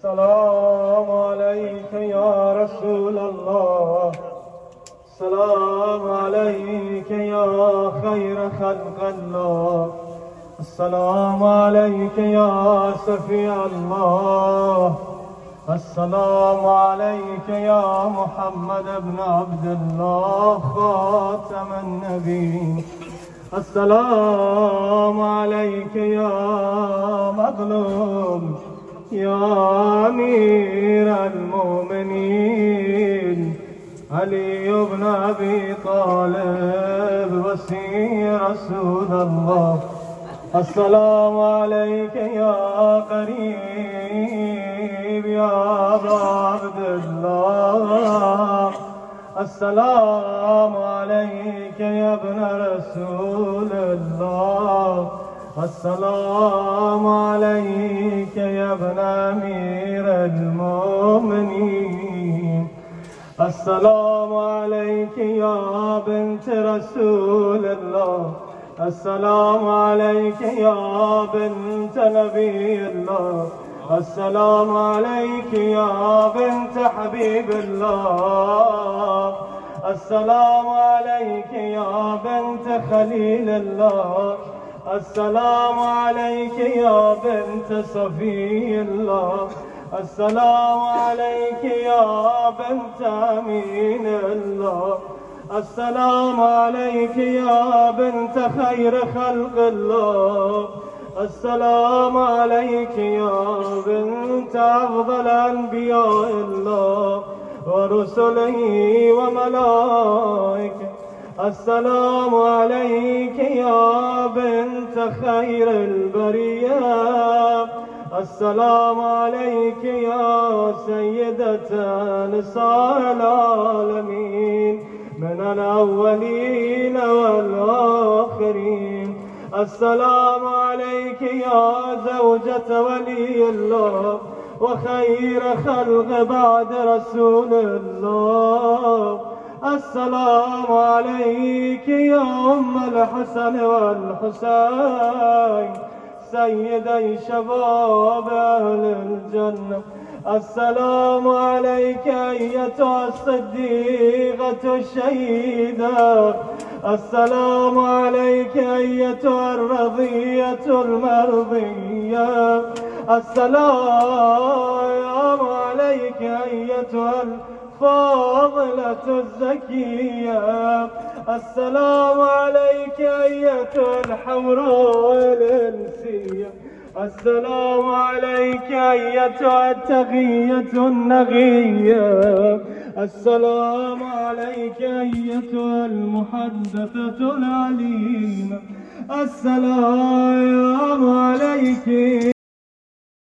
السلام عليك يا رسول الله السلام عليك يا خير خلق الله السلام عليك يا سفي الله السلام عليك يا محمد بن عبد الله خاتم النبي السلام عليك يا مظلوم يا أمير المؤمنين، علي بن أبي طالب وسي رسول الله. السلام عليك يا قريب يا أبا عبد الله. السلام عليك يا ابن رسول الله. السلام عليك يا ابن أمير المؤمنين. السلام عليك يا بنت رسول الله. السلام عليك يا بنت نبي الله. السلام عليك يا بنت حبيب الله. السلام عليك يا بنت خليل الله. السلام عليك يا بنت صفي الله. السلام عليك يا بنت أمين الله. السلام عليك يا بنت خير خلق الله. السلام عليك يا بنت أفضل أنبياء الله. ورسله وملائكه السلام عليك يا بنت خير البرية. السلام عليك يا سيدة نساء العالمين. من الأولين والآخرين. السلام عليك يا زوجة ولي الله. وخير خلق بعد رسول الله. السلام عليك يا أم الحسن والحسين، سيدي شباب أهل الجنة. السلام عليك أيتها الصديقة الشهيدة. السلام عليك أيتها الرضية المرضية. السلام عليك أيتها الفاضلة الزكية. السلام عليك أيتها الحمراء الإنسية السلام عليك أيتها التقية النغية. السلام عليك أيتها المحدثة العليمة. السلام عليك